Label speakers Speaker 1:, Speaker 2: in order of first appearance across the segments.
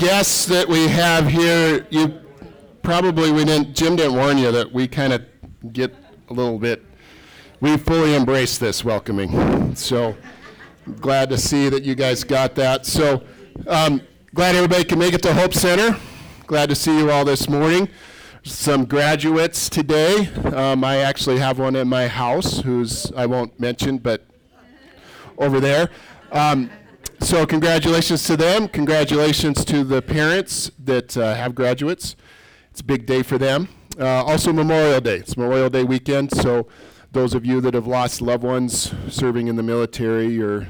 Speaker 1: guests that we have here, you probably we didn't. Jim didn't warn you that we kind of get a little bit. We fully embrace this welcoming. So glad to see that you guys got that. So um, glad everybody can make it to Hope Center. Glad to see you all this morning. Some graduates today. Um, I actually have one in my house who's I won't mention, but over there. Um, so congratulations to them. Congratulations to the parents that uh, have graduates. It's a big day for them. Uh, also Memorial Day. It's Memorial Day weekend, so those of you that have lost loved ones serving in the military or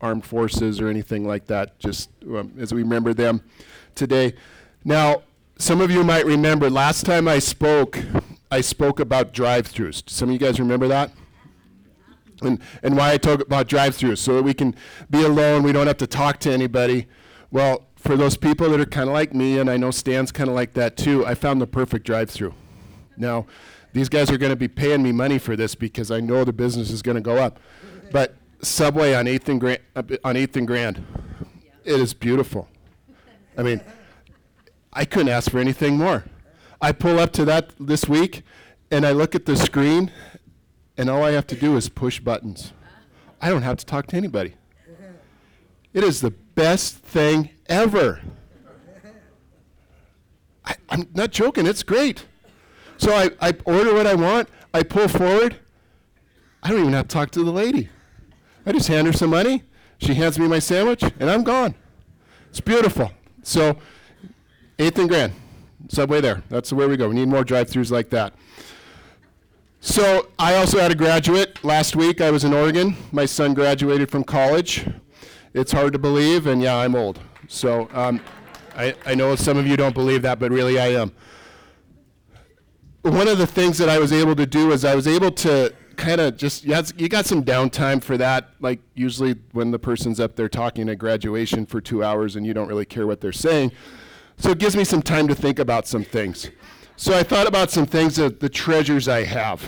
Speaker 1: armed forces or anything like that, just um, as we remember them today. Now, some of you might remember last time I spoke, I spoke about drive-throughs. Some of you guys remember that? And, and why I talk about drive-throughs, so that we can be alone, we don't have to talk to anybody. Well, for those people that are kind of like me, and I know Stan's kind of like that too, I found the perfect drive-through. Now, these guys are going to be paying me money for this because I know the business is going to go up. But Subway on 8th and Grand, on 8th and Grand, it is beautiful. I mean, I couldn't ask for anything more. I pull up to that this week, and I look at the screen, and all I have to do is push buttons. I don't have to talk to anybody. It is the best thing ever. I, am not joking, it's great. So I, I order what I want, I pull forward. I don't even have to talk to the lady. I just hand her some money, she hands me my sandwich, and I'm gone. It's beautiful. So, 8th and Grand, Subway there. That's where we go. We need more drive throughs like that. So, I also had a graduate. Last week I was in Oregon. My son graduated from college. It's hard to believe, and yeah, I'm old. So, um, I, I know some of you don't believe that, but really I am. One of the things that I was able to do is I was able to kind of just you, had, you got some downtime for that. Like usually when the person's up there talking at graduation for two hours and you don't really care what they're saying, so it gives me some time to think about some things. So I thought about some things that the treasures I have.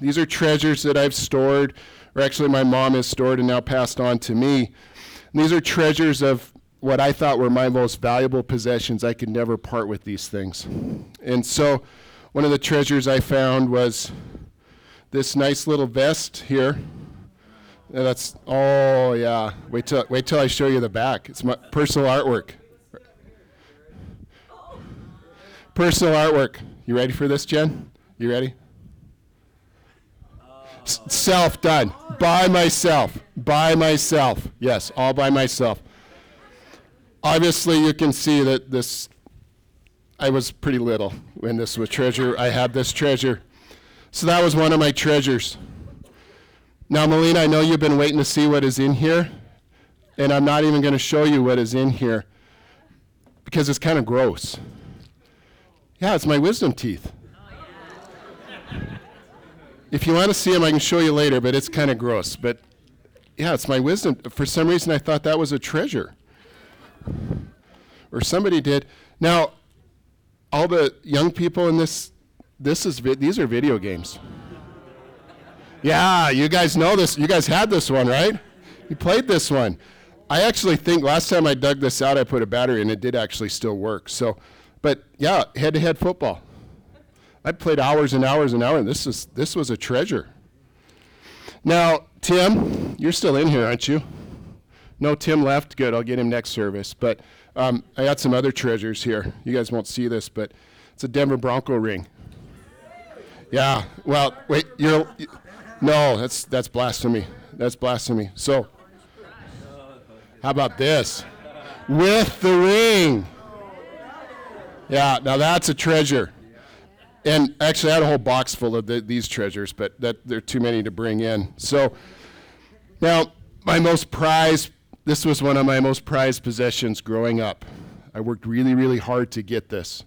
Speaker 1: These are treasures that I've stored, or actually my mom has stored and now passed on to me. And these are treasures of what I thought were my most valuable possessions. I could never part with these things. And so one of the treasures I found was this nice little vest here. And that's oh yeah. Wait till wait till I show you the back. It's my personal artwork. Personal artwork. You ready for this, Jen? You ready? S- self done by myself. By myself. Yes, all by myself. Obviously, you can see that this. I was pretty little when this was treasure. I had this treasure. So that was one of my treasures. Now, Melina, I know you've been waiting to see what is in here, and I'm not even going to show you what is in here because it's kind of gross. Yeah, it's my wisdom teeth. If you want to see them, I can show you later, but it's kind of gross. But yeah, it's my wisdom. For some reason, I thought that was a treasure. Or somebody did. Now, all the young people in this this is vi- these are video games. Yeah, you guys know this. You guys had this one, right? You played this one. I actually think last time I dug this out, I put a battery and it did actually still work. So, but yeah, head-to-head football. I played hours and hours and hours. This is this was a treasure. Now, Tim, you're still in here, aren't you? No, Tim left. Good. I'll get him next service. But um, I got some other treasures here. You guys won't see this, but it's a Denver Bronco ring. Yeah. Well, wait. You're. No, that's that's blasphemy. That's blasphemy. So, how about this? With the ring. Yeah. Now that's a treasure. And actually, I had a whole box full of the, these treasures, but that they're too many to bring in. So, now my most prized. This was one of my most prized possessions growing up. I worked really, really hard to get this.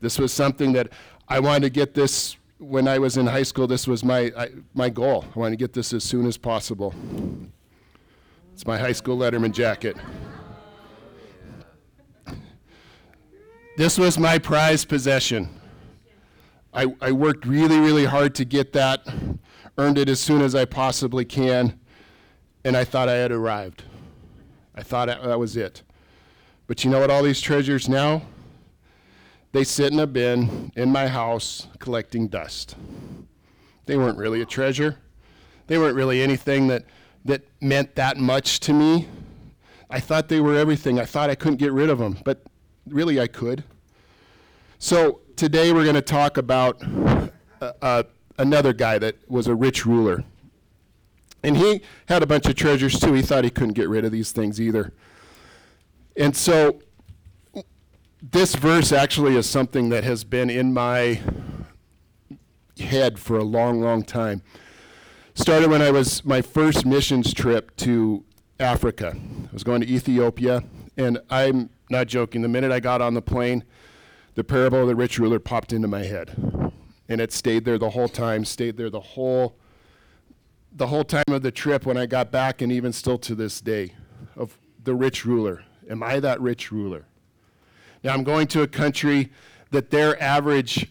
Speaker 1: This was something that I wanted to get this when I was in high school, this was my, I, my goal. I wanted to get this as soon as possible. It's my high school Letterman jacket. This was my prized possession. I, I worked really, really hard to get that, earned it as soon as I possibly can, and I thought I had arrived. I thought that was it. But you know what all these treasures now? They sit in a bin in my house collecting dust. They weren't really a treasure. They weren't really anything that, that meant that much to me. I thought they were everything. I thought I couldn't get rid of them, but really I could. So today we're going to talk about uh, uh, another guy that was a rich ruler. And he had a bunch of treasures too. He thought he couldn't get rid of these things either. And so this verse actually is something that has been in my head for a long, long time. Started when I was my first missions trip to Africa. I was going to Ethiopia, and I'm not joking. The minute I got on the plane, the parable of the rich ruler popped into my head. And it stayed there the whole time, stayed there the whole the whole time of the trip when I got back and even still to this day of the rich ruler. Am I that rich ruler? Now I'm going to a country that their average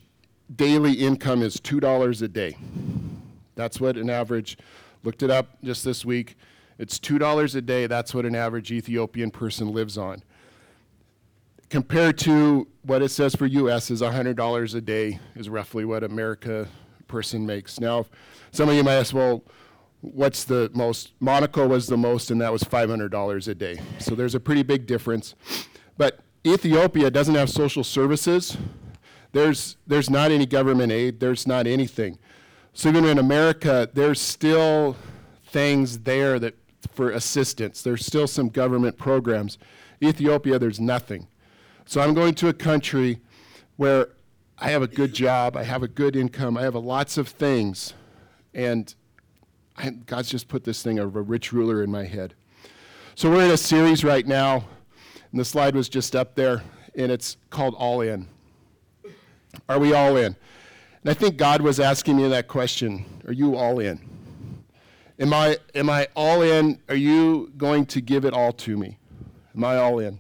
Speaker 1: daily income is $2 a day. That's what an average, looked it up just this week. It's $2 a day. That's what an average Ethiopian person lives on. Compared to what it says for US is $100 a day is roughly what America person makes. Now, some of you might ask, well, what's the most? Monaco was the most, and that was $500 a day. So there's a pretty big difference. But Ethiopia doesn't have social services. There's, there's not any government aid. There's not anything. So even in America, there's still things there that for assistance. There's still some government programs. Ethiopia, there's nothing. So I'm going to a country where I have a good job, I have a good income, I have lots of things, and I, God's just put this thing of a rich ruler in my head. So we're in a series right now and the slide was just up there, and it's called All In. Are we all in? And I think God was asking me that question Are you all in? Am I, am I all in? Are you going to give it all to me? Am I all in?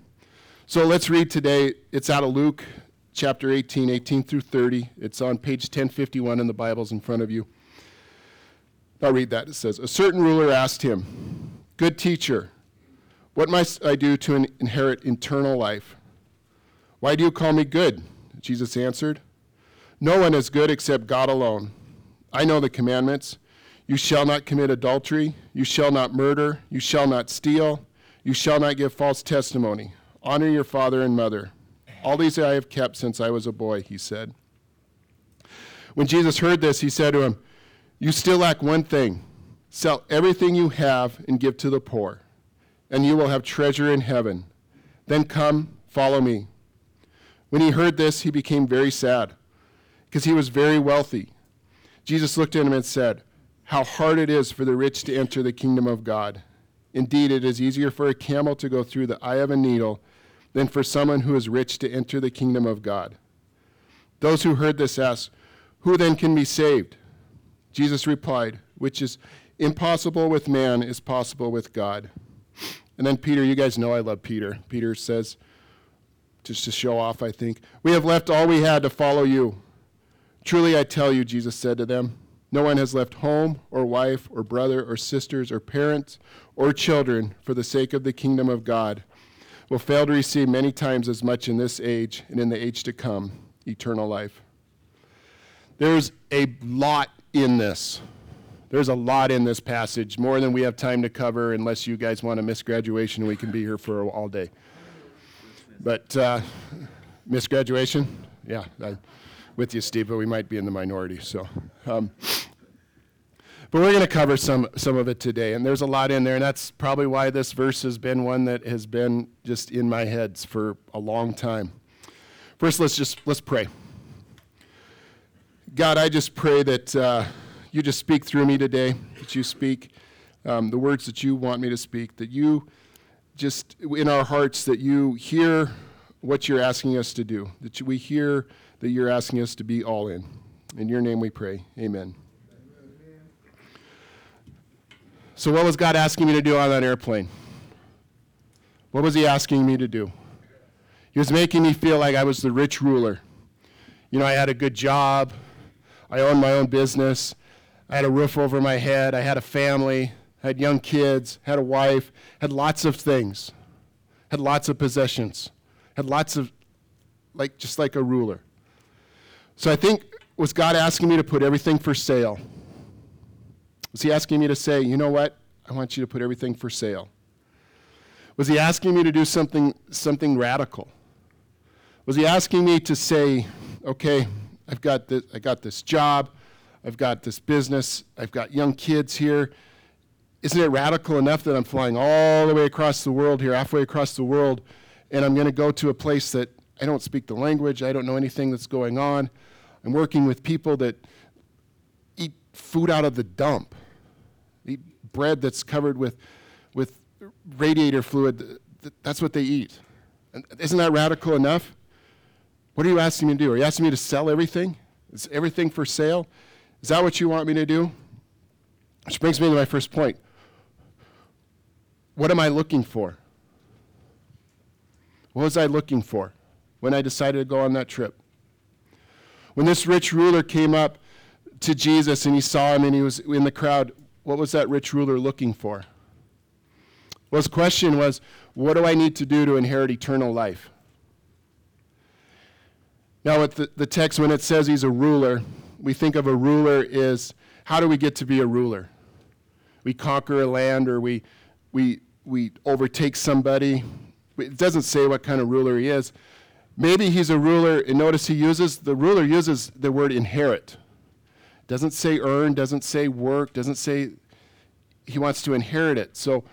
Speaker 1: So let's read today. It's out of Luke chapter 18, 18 through 30. It's on page 1051 in the Bibles in front of you. I'll read that. It says, A certain ruler asked him, Good teacher, what must I do to inherit eternal life? Why do you call me good? Jesus answered, No one is good except God alone. I know the commandments. You shall not commit adultery. You shall not murder. You shall not steal. You shall not give false testimony. Honor your father and mother. All these I have kept since I was a boy, he said. When Jesus heard this, he said to him, You still lack one thing. Sell everything you have and give to the poor and you will have treasure in heaven. Then come, follow me. When he heard this, he became very sad, because he was very wealthy. Jesus looked at him and said, How hard it is for the rich to enter the kingdom of God. Indeed, it is easier for a camel to go through the eye of a needle than for someone who is rich to enter the kingdom of God. Those who heard this asked, Who then can be saved? Jesus replied, Which is impossible with man is possible with God. And then Peter, you guys know I love Peter. Peter says, just to show off, I think, we have left all we had to follow you. Truly I tell you, Jesus said to them, no one has left home or wife or brother or sisters or parents or children for the sake of the kingdom of God will fail to receive many times as much in this age and in the age to come eternal life. There's a lot in this. There's a lot in this passage, more than we have time to cover, unless you guys want to miss graduation. We can be here for all day. But uh, miss graduation? Yeah, I, with you, Steve, but we might be in the minority. So, um, but we're going to cover some some of it today, and there's a lot in there, and that's probably why this verse has been one that has been just in my head for a long time. First, let's just let's pray. God, I just pray that. Uh, you just speak through me today, that you speak um, the words that you want me to speak, that you just in our hearts, that you hear what you're asking us to do, that we hear that you're asking us to be all in. In your name we pray. Amen. So, what was God asking me to do on that airplane? What was He asking me to do? He was making me feel like I was the rich ruler. You know, I had a good job, I owned my own business, I had a roof over my head. I had a family. I had young kids, had a wife, had lots of things, had lots of possessions. Had lots of, like, just like a ruler. So I think, was God asking me to put everything for sale? Was he asking me to say, you know what? I want you to put everything for sale. Was he asking me to do something, something radical? Was he asking me to say, okay, I've got this, I got this job, I've got this business, I've got young kids here. Isn't it radical enough that I'm flying all the way across the world here, halfway across the world, and I'm going to go to a place that I don't speak the language, I don't know anything that's going on. I'm working with people that eat food out of the dump, bread that's covered with, with radiator fluid. That's what they eat. Isn't that radical enough? What are you asking me to do? Are you asking me to sell everything? Is everything for sale? Is that what you want me to do? Which brings me to my first point. What am I looking for? What was I looking for when I decided to go on that trip? When this rich ruler came up to Jesus and he saw him and he was in the crowd, what was that rich ruler looking for? Well, his question was, What do I need to do to inherit eternal life? Now, with the, the text, when it says he's a ruler, we think of a ruler is how do we get to be a ruler? We conquer a land or we, we, we overtake somebody. It doesn't say what kind of ruler he is. Maybe he's a ruler, and notice he uses, the ruler uses the word inherit. Doesn't say earn, doesn't say work, doesn't say he wants to inherit it. So,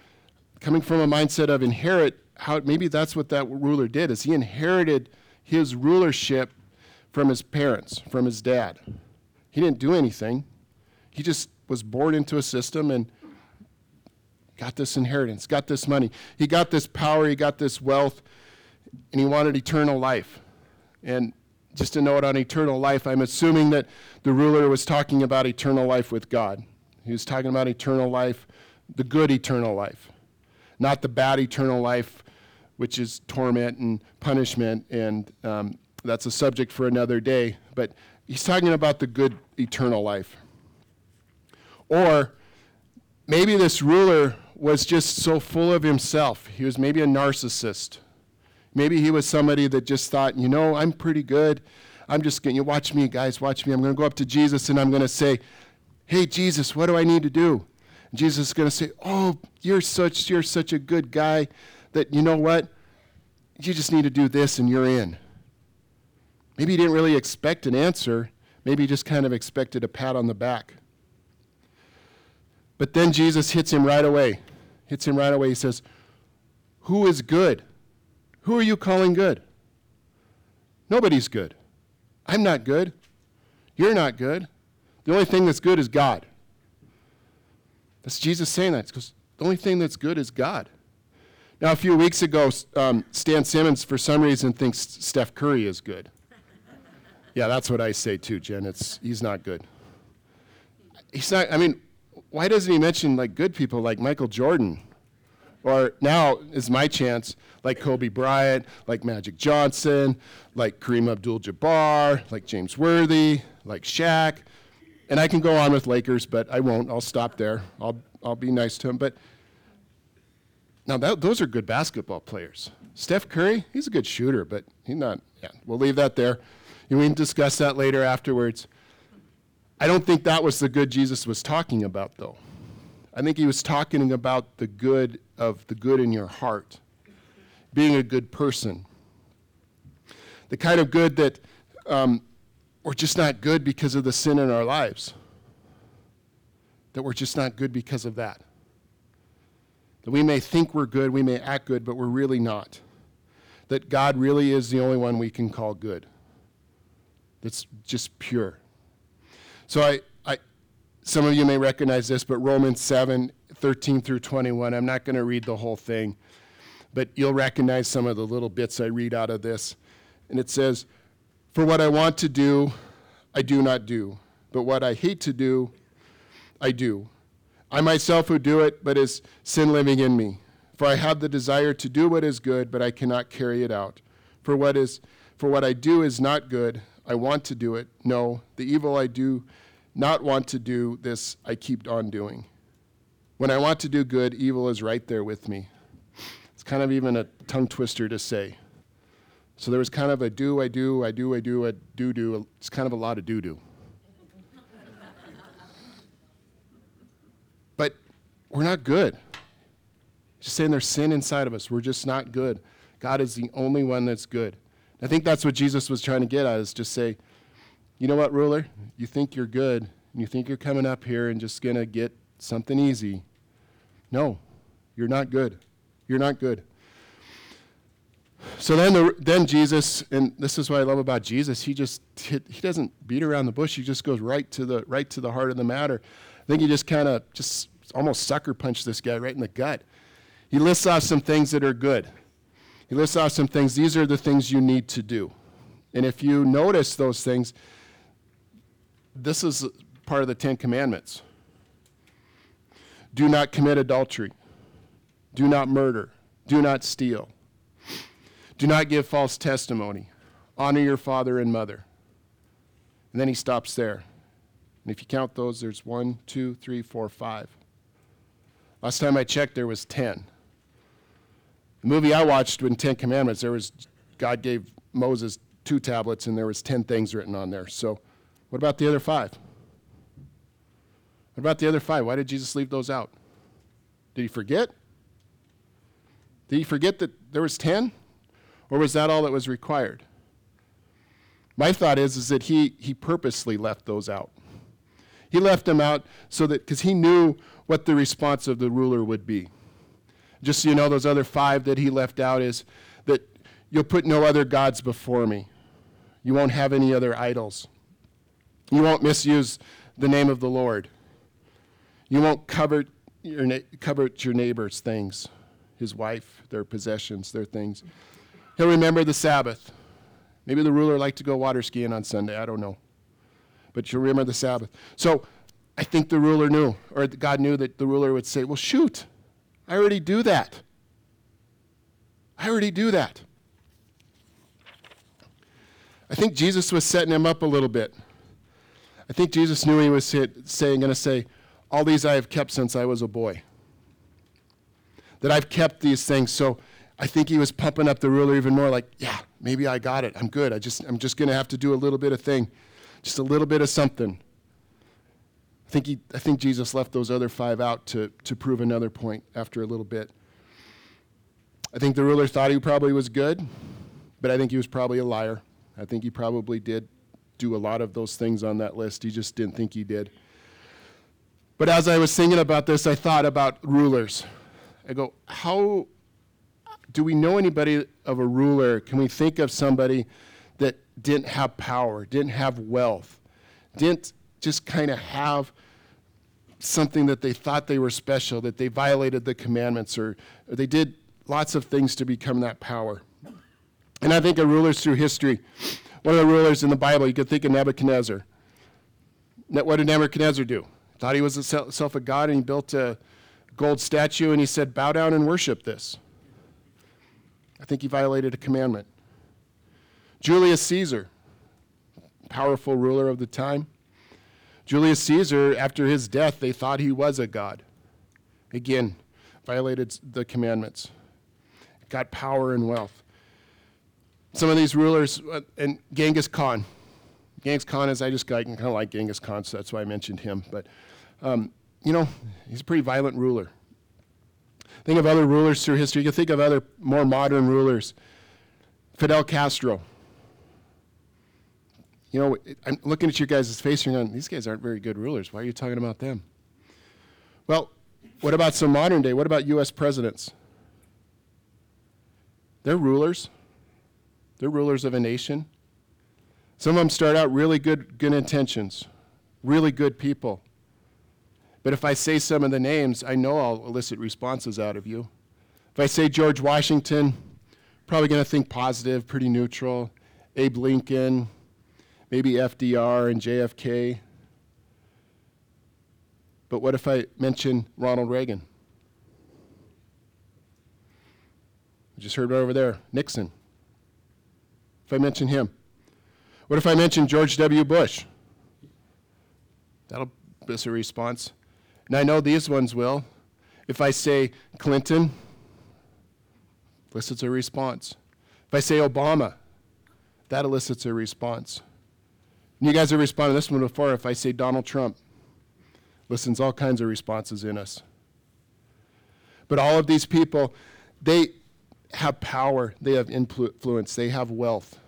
Speaker 1: coming from a mindset of inherit, how maybe that's what that ruler did, is he inherited his rulership from his parents, from his dad. He didn't do anything. He just was born into a system and got this inheritance, got this money. He got this power, he got this wealth, and he wanted eternal life. And just to note on eternal life, I'm assuming that the ruler was talking about eternal life with God. He was talking about eternal life, the good eternal life, not the bad eternal life which is torment and punishment, and um, that's a subject for another day. But he's talking about the good eternal life. Or maybe this ruler was just so full of himself. He was maybe a narcissist. Maybe he was somebody that just thought, you know, I'm pretty good. I'm just going to watch me, guys, watch me. I'm going to go up to Jesus and I'm going to say, hey, Jesus, what do I need to do? And Jesus is going to say, oh, you're such, you're such a good guy that, you know what? You just need to do this and you're in. Maybe he didn't really expect an answer. Maybe he just kind of expected a pat on the back. But then Jesus hits him right away. Hits him right away. He says, Who is good? Who are you calling good? Nobody's good. I'm not good. You're not good. The only thing that's good is God. That's Jesus saying that. Because the only thing that's good is God. Now, a few weeks ago, um, Stan Simmons, for some reason, thinks Steph Curry is good. yeah, that's what I say too, Jen. It's, he's not good. He's not, I mean, why doesn't he mention like good people like Michael Jordan? Or now is my chance, like Kobe Bryant, like Magic Johnson, like Kareem Abdul Jabbar, like James Worthy, like Shaq. And I can go on with Lakers, but I won't. I'll stop there. I'll, I'll be nice to him. But now, that, those are good basketball players. Steph Curry, he's a good shooter, but he's not. Yeah, we'll leave that there. We can discuss that later afterwards. I don't think that was the good Jesus was talking about, though. I think he was talking about the good of the good in your heart, being a good person. The kind of good that um, we're just not good because of the sin in our lives, that we're just not good because of that. That we may think we're good, we may act good, but we're really not. That God really is the only one we can call good. That's just pure. So I, some of you may recognize this, but Romans 7, 13 through 21, I'm not going to read the whole thing, but you'll recognize some of the little bits I read out of this. And it says, For what I want to do, I do not do, but what I hate to do, I do. I myself who do it, but is sin living in me. For I have the desire to do what is good, but I cannot carry it out. For what is for what I do is not good. I want to do it. No, the evil I do not want to do, this I keep on doing. When I want to do good, evil is right there with me. It's kind of even a tongue twister to say. So there was kind of a do, I do, I do, I do, I do, do. It's kind of a lot of do, do. but we're not good. Just saying there's sin inside of us. We're just not good. God is the only one that's good. I think that's what Jesus was trying to get at is just say, you know what, ruler? You think you're good, and you think you're coming up here and just going to get something easy. No, you're not good. You're not good. So then, the, then Jesus, and this is what I love about Jesus. He just he, he doesn't beat around the bush. He just goes right to the right to the heart of the matter. I think he just kind of just almost sucker punched this guy right in the gut. He lists off some things that are good. He lists off some things. These are the things you need to do. And if you notice those things, this is part of the Ten Commandments. Do not commit adultery. Do not murder. Do not steal. Do not give false testimony. Honor your father and mother. And then he stops there. And if you count those, there's one, two, three, four, five. Last time I checked, there was ten. The movie I watched in Ten Commandments, there was God gave Moses two tablets, and there was ten things written on there. So, what about the other five? What about the other five? Why did Jesus leave those out? Did he forget? Did he forget that there was ten? Or was that all that was required? My thought is, is that he, he purposely left those out. He left them out so that, because he knew what the response of the ruler would be. Just so you know, those other five that he left out is that you'll put no other gods before me. You won't have any other idols. You won't misuse the name of the Lord. You won't covet your, na- covet your neighbor's things, his wife, their possessions, their things. He'll remember the Sabbath. Maybe the ruler liked to go water skiing on Sunday. I don't know. But you'll remember the Sabbath. So I think the ruler knew, or God knew that the ruler would say, Well, shoot, I already do that. I already do that. I think Jesus was setting him up a little bit. I think Jesus knew he was saying, going to say, All these I have kept since I was a boy. That I've kept these things. So I think he was pumping up the ruler even more, like, yeah, maybe I got it. I'm good. I just, I'm just going to have to do a little bit of thing, just a little bit of something. I think, he, I think Jesus left those other five out to, to prove another point after a little bit. I think the ruler thought he probably was good, but I think he was probably a liar. I think he probably did do a lot of those things on that list. He just didn't think he did. But as I was thinking about this, I thought about rulers. I go, how do we know anybody of a ruler? Can we think of somebody that didn't have power, didn't have wealth, didn't just kind of have something that they thought they were special, that they violated the commandments, or, or they did lots of things to become that power? And I think of rulers through history. One of the rulers in the Bible, you could think of Nebuchadnezzar. What did Nebuchadnezzar do? Thought he was himself a god and he built a gold statue and he said, Bow down and worship this. I think he violated a commandment. Julius Caesar, powerful ruler of the time. Julius Caesar, after his death, they thought he was a god. Again, violated the commandments, got power and wealth. Some of these rulers, uh, and Genghis Khan. Genghis Khan is, I just I kind of like Genghis Khan, so that's why I mentioned him. But, um, you know, he's a pretty violent ruler. Think of other rulers through history. You can think of other more modern rulers. Fidel Castro. You know, I'm looking at you guys' face and going, these guys aren't very good rulers. Why are you talking about them? Well, what about some modern day? What about U.S. presidents? They're rulers. They're rulers of a nation. Some of them start out really good, good intentions, really good people. But if I say some of the names, I know I'll elicit responses out of you. If I say George Washington, probably going to think positive, pretty neutral. Abe Lincoln, maybe FDR and JFK. But what if I mention Ronald Reagan? I just heard right over there, Nixon. If I mention him. What if I mention George W. Bush? That'll be a response. And I know these ones will. If I say Clinton, elicits a response. If I say Obama, that elicits a response. And you guys have responded to this one before. If I say Donald Trump, listens all kinds of responses in us. But all of these people, they have power, they have influence, they have wealth.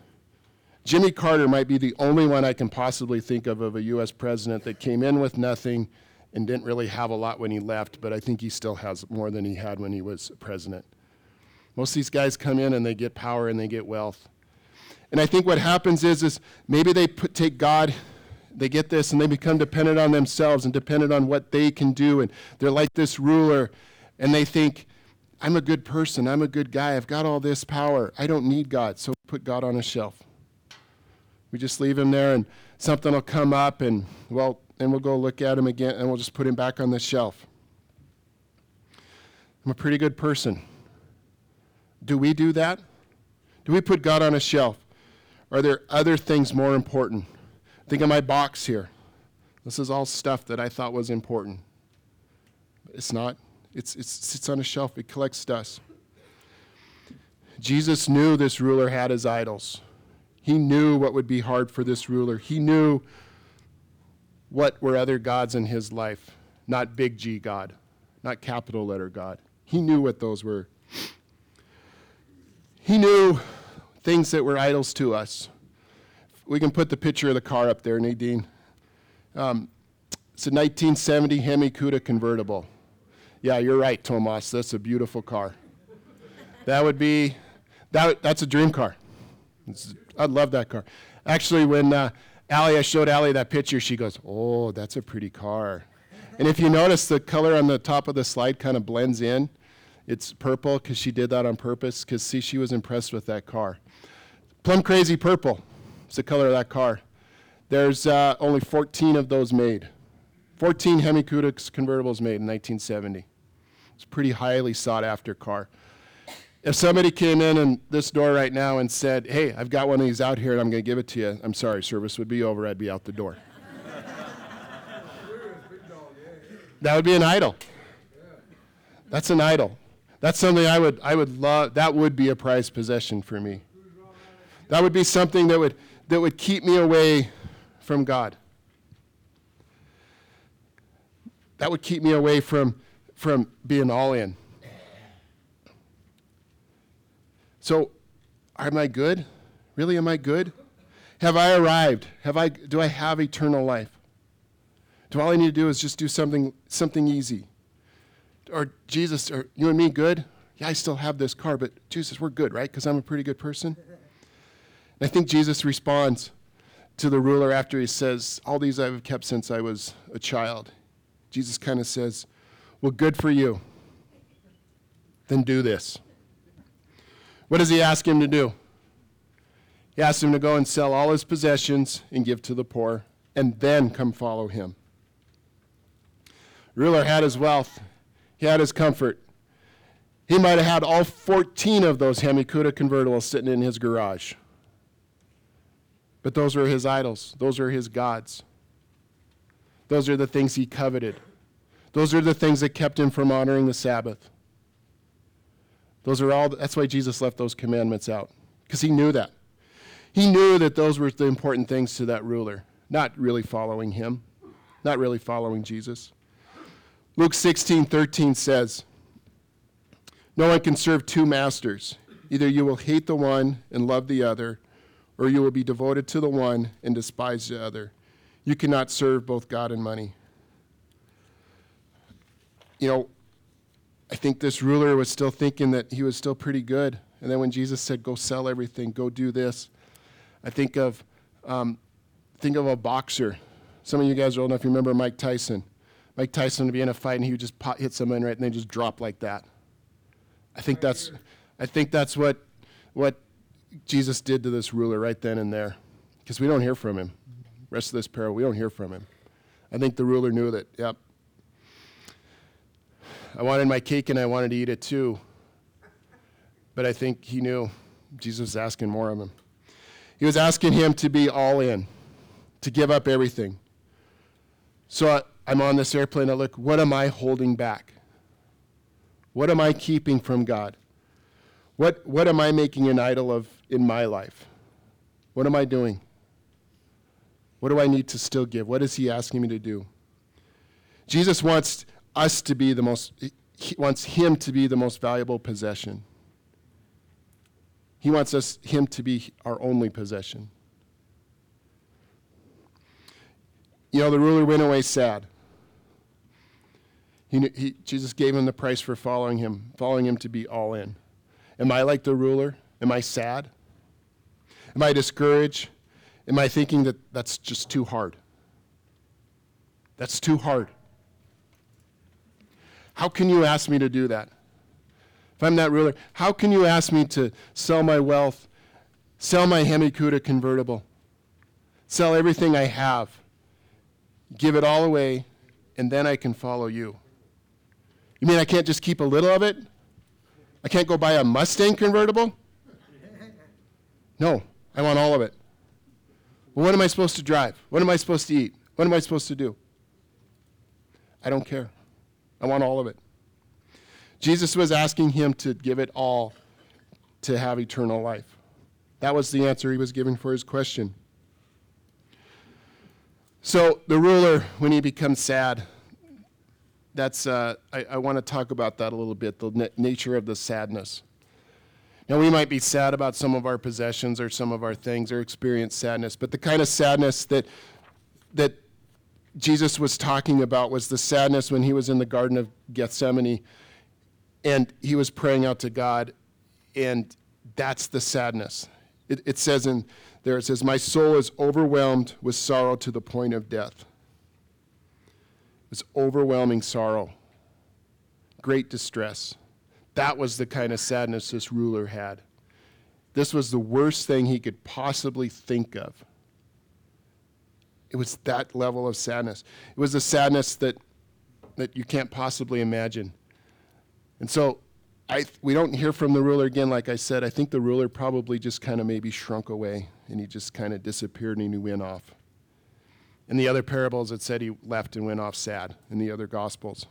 Speaker 1: Jimmy Carter might be the only one I can possibly think of of a U.S. president that came in with nothing and didn't really have a lot when he left, but I think he still has more than he had when he was president. Most of these guys come in and they get power and they get wealth. And I think what happens is, is maybe they put, take God, they get this, and they become dependent on themselves and dependent on what they can do. And they're like this ruler, and they think, I'm a good person. I'm a good guy. I've got all this power. I don't need God. So put God on a shelf. We just leave him there, and something will come up, and, well, then we'll go look at him again, and we'll just put him back on the shelf. I'm a pretty good person. Do we do that? Do we put God on a shelf? Are there other things more important? Think of my box here. This is all stuff that I thought was important. It's not. It's, it sits on a shelf, it collects dust. Jesus knew this ruler had his idols. He knew what would be hard for this ruler. He knew what were other gods in his life, not big G God, not capital letter God. He knew what those were. He knew things that were idols to us. We can put the picture of the car up there, Nadine. Um, it's a 1970 Hemi Cuda convertible. Yeah, you're right, Tomas. That's a beautiful car. That would be, that, that's a dream car. It's, I'd love that car. Actually, when uh, Allie, I showed Allie that picture, she goes, Oh, that's a pretty car. And if you notice, the color on the top of the slide kind of blends in. It's purple because she did that on purpose because, see, she was impressed with that car. Plum Crazy Purple is the color of that car. There's uh, only 14 of those made. 14 Hemi Cuda convertibles made in 1970. It's a pretty highly sought after car. If somebody came in and this door right now and said, Hey, I've got one of these out here and I'm going to give it to you, I'm sorry, service would be over. I'd be out the door. that would be an idol. That's an idol. That's something I would, I would love, that would be a prized possession for me. That would be something that would, that would keep me away from God. That would keep me away from, from being all in. So, am I good? Really, am I good? Have I arrived? Have I, do I have eternal life? Do all I need to do is just do something, something easy? Or Jesus, are you and me good? Yeah, I still have this car, but Jesus, we're good, right? Because I'm a pretty good person. And I think Jesus responds to the ruler after he says, All these I've kept since I was a child. Jesus kind of says, Well, good for you. Then do this. What does he ask him to do? He asks him to go and sell all his possessions and give to the poor, and then come follow him. ruler had his wealth, he had his comfort. He might have had all 14 of those Hemi Cuda convertibles sitting in his garage. But those were his idols, those were his gods. Those are the things he coveted. Those are the things that kept him from honoring the Sabbath. Those are all, that's why Jesus left those commandments out, because he knew that. He knew that those were the important things to that ruler, not really following him, not really following Jesus. Luke 16, 13 says, No one can serve two masters. Either you will hate the one and love the other, or you will be devoted to the one and despise the other. You cannot serve both God and money. You know, I think this ruler was still thinking that he was still pretty good. And then when Jesus said, "Go sell everything, go do this," I think of um, think of a boxer. Some of you guys are old enough. You remember Mike Tyson. Mike Tyson would be in a fight and he would just pot, hit someone right and they just drop like that. I think that's I think that's what what Jesus did to this ruler right then and there. Because we don't hear from him. Rest of this parable, we don't hear from him. I think the ruler knew that, yep. I wanted my cake and I wanted to eat it too. But I think he knew Jesus was asking more of him. He was asking him to be all in, to give up everything. So I, I'm on this airplane. I look, what am I holding back? What am I keeping from God? What, what am I making an idol of in my life? What am I doing? What do I need to still give? What is he asking me to do? Jesus wants us to be the most, he wants him to be the most valuable possession. He wants us, him to be our only possession. You know, the ruler went away sad. He, he, Jesus gave him the price for following him, following him to be all in. Am I like the ruler? Am I sad? Am I discouraged? Am I thinking that that's just too hard? That's too hard. How can you ask me to do that? If I'm that ruler, how can you ask me to sell my wealth, sell my Hemi Cuda convertible, sell everything I have, give it all away, and then I can follow you? You mean I can't just keep a little of it? I can't go buy a Mustang convertible? No, I want all of it. What am I supposed to drive? What am I supposed to eat? What am I supposed to do? I don't care. I want all of it. Jesus was asking him to give it all to have eternal life. That was the answer he was giving for his question. So the ruler, when he becomes sad, that's uh, I, I want to talk about that a little bit, the na- nature of the sadness. Now we might be sad about some of our possessions or some of our things or experience sadness, but the kind of sadness that that Jesus was talking about was the sadness when he was in the Garden of Gethsemane and he was praying out to God, and that's the sadness. It, it says in there, it says, My soul is overwhelmed with sorrow to the point of death. It's overwhelming sorrow, great distress. That was the kind of sadness this ruler had. This was the worst thing he could possibly think of. It was that level of sadness. It was a sadness that, that you can't possibly imagine. And so I, we don't hear from the ruler again, like I said. I think the ruler probably just kind of maybe shrunk away and he just kind of disappeared and he went off. In the other parables, it said he left and went off sad in the other gospels.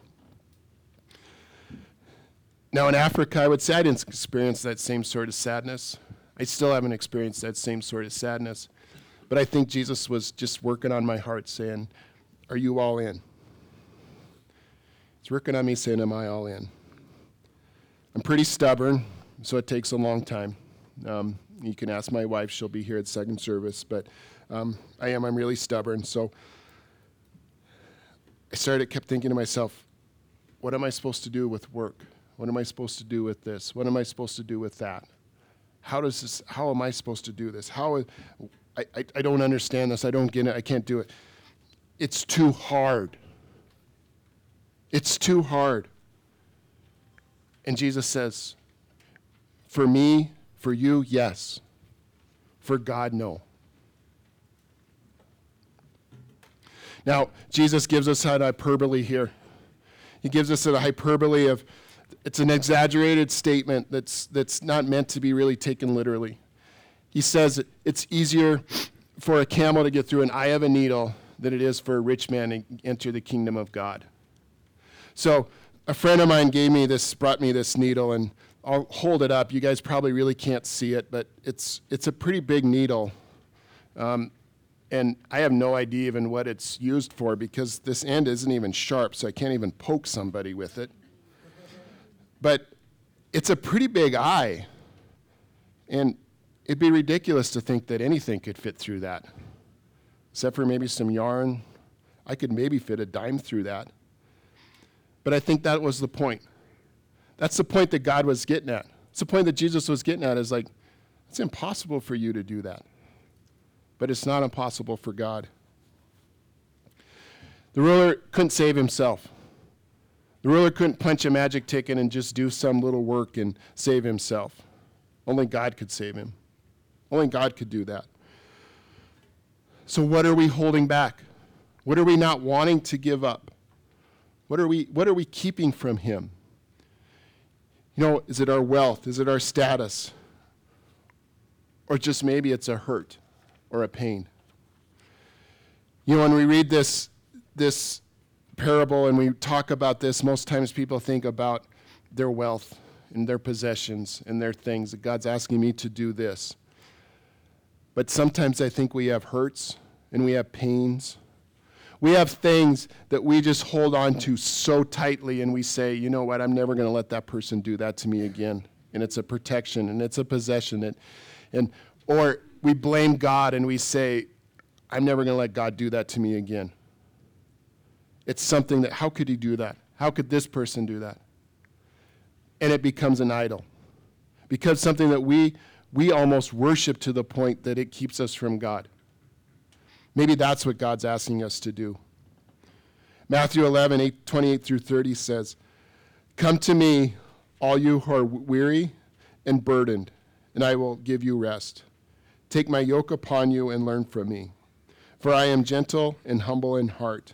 Speaker 1: Now, in Africa, I would say I didn't experience that same sort of sadness. I still haven't experienced that same sort of sadness. But I think Jesus was just working on my heart, saying, Are you all in? It's working on me, saying, Am I all in? I'm pretty stubborn, so it takes a long time. Um, you can ask my wife; she'll be here at second service. But um, I am. I'm really stubborn. So I started, kept thinking to myself, "What am I supposed to do with work? What am I supposed to do with this? What am I supposed to do with that? How does this? How am I supposed to do this? How? I, I, I don't understand this. I don't get it. I can't do it. It's too hard. It's too hard." And Jesus says, For me, for you, yes. For God, no. Now, Jesus gives us an hyperbole here. He gives us a hyperbole of, it's an exaggerated statement that's, that's not meant to be really taken literally. He says it's easier for a camel to get through an eye of a needle than it is for a rich man to enter the kingdom of God. So, a friend of mine gave me this, brought me this needle, and I'll hold it up. You guys probably really can't see it, but it's it's a pretty big needle, um, and I have no idea even what it's used for because this end isn't even sharp, so I can't even poke somebody with it. But it's a pretty big eye, and it'd be ridiculous to think that anything could fit through that, except for maybe some yarn. I could maybe fit a dime through that. But I think that was the point. That's the point that God was getting at. It's the point that Jesus was getting at is like, it's impossible for you to do that. But it's not impossible for God. The ruler couldn't save himself. The ruler couldn't punch a magic ticket and just do some little work and save himself. Only God could save him. Only God could do that. So, what are we holding back? What are we not wanting to give up? What are we, what are we keeping from him? You know, is it our wealth? Is it our status? Or just maybe it's a hurt or a pain? You know, when we read this, this parable and we talk about this, most times people think about their wealth and their possessions and their things, that God's asking me to do this. But sometimes I think we have hurts and we have pains. We have things that we just hold on to so tightly and we say, you know what, I'm never going to let that person do that to me again. And it's a protection and it's a possession. And, and, or we blame God and we say, I'm never going to let God do that to me again. It's something that, how could he do that? How could this person do that? And it becomes an idol. Because something that we, we almost worship to the point that it keeps us from God. Maybe that's what God's asking us to do. Matthew 11, 8, 28 through 30 says, Come to me, all you who are weary and burdened, and I will give you rest. Take my yoke upon you and learn from me. For I am gentle and humble in heart,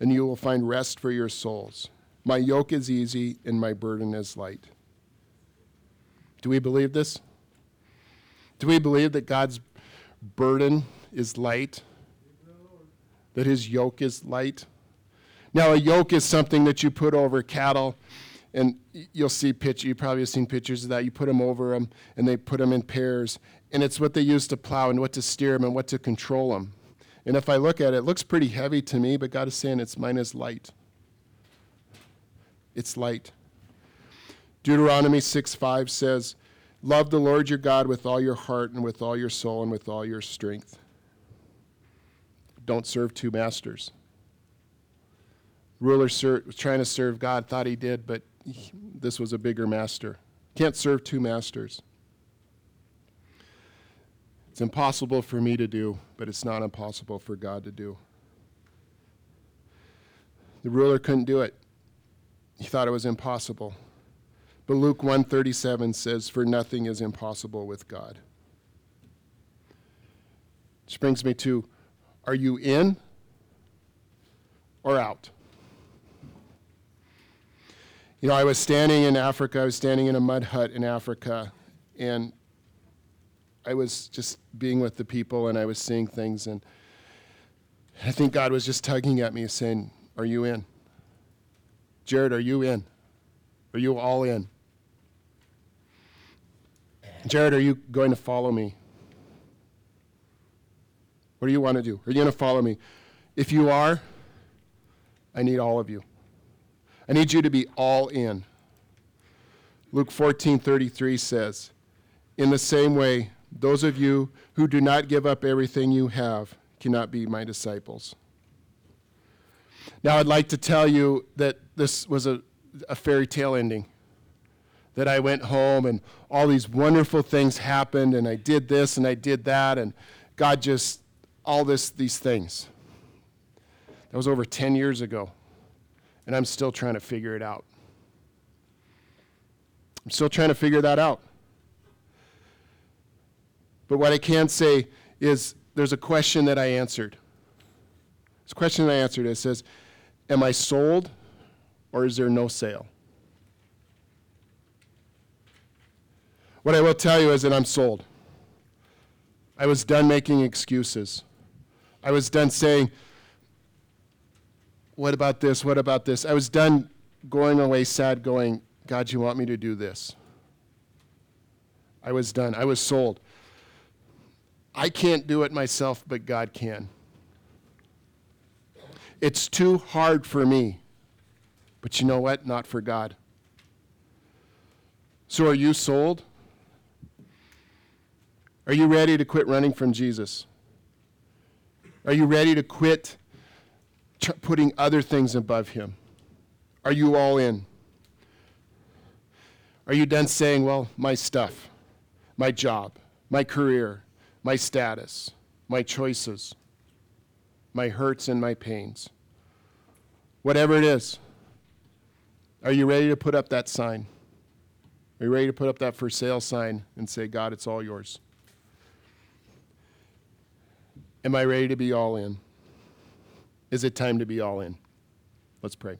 Speaker 1: and you will find rest for your souls. My yoke is easy and my burden is light. Do we believe this? Do we believe that God's burden is light? That his yoke is light? Now, a yoke is something that you put over cattle, and you'll see pictures, you probably have seen pictures of that. You put them over them, and they put them in pairs, and it's what they use to plow and what to steer them and what to control them. And if I look at it, it looks pretty heavy to me, but God is saying it's mine is light. It's light. Deuteronomy 6 5 says, Love the Lord your God with all your heart and with all your soul and with all your strength. Don't serve two masters. ruler ser- was trying to serve God, thought he did, but he, this was a bigger master. Can't serve two masters. It's impossible for me to do, but it's not impossible for God to do. The ruler couldn't do it. He thought it was impossible. But Luke 137 says, For nothing is impossible with God. Which brings me to are you in or out? You know, I was standing in Africa, I was standing in a mud hut in Africa, and I was just being with the people and I was seeing things, and I think God was just tugging at me, saying, Are you in? Jared, are you in? Are you all in? Jared, are you going to follow me? What do you want to do? Are you going to follow me? If you are, I need all of you. I need you to be all in. Luke 14:33 says, "In the same way, those of you who do not give up everything you have cannot be my disciples." Now, I'd like to tell you that this was a, a fairy tale ending. That I went home and all these wonderful things happened, and I did this and I did that, and God just, all this, these things. That was over 10 years ago, and I'm still trying to figure it out. I'm still trying to figure that out. But what I can say is there's a question that I answered. It's a question that I answered. It says, Am I sold or is there no sale? What I will tell you is that I'm sold. I was done making excuses. I was done saying, What about this? What about this? I was done going away sad, going, God, you want me to do this? I was done. I was sold. I can't do it myself, but God can. It's too hard for me. But you know what? Not for God. So are you sold? Are you ready to quit running from Jesus? Are you ready to quit putting other things above Him? Are you all in? Are you done saying, well, my stuff, my job, my career, my status, my choices, my hurts and my pains? Whatever it is, are you ready to put up that sign? Are you ready to put up that for sale sign and say, God, it's all yours? Am I ready to be all in? Is it time to be all in? Let's pray.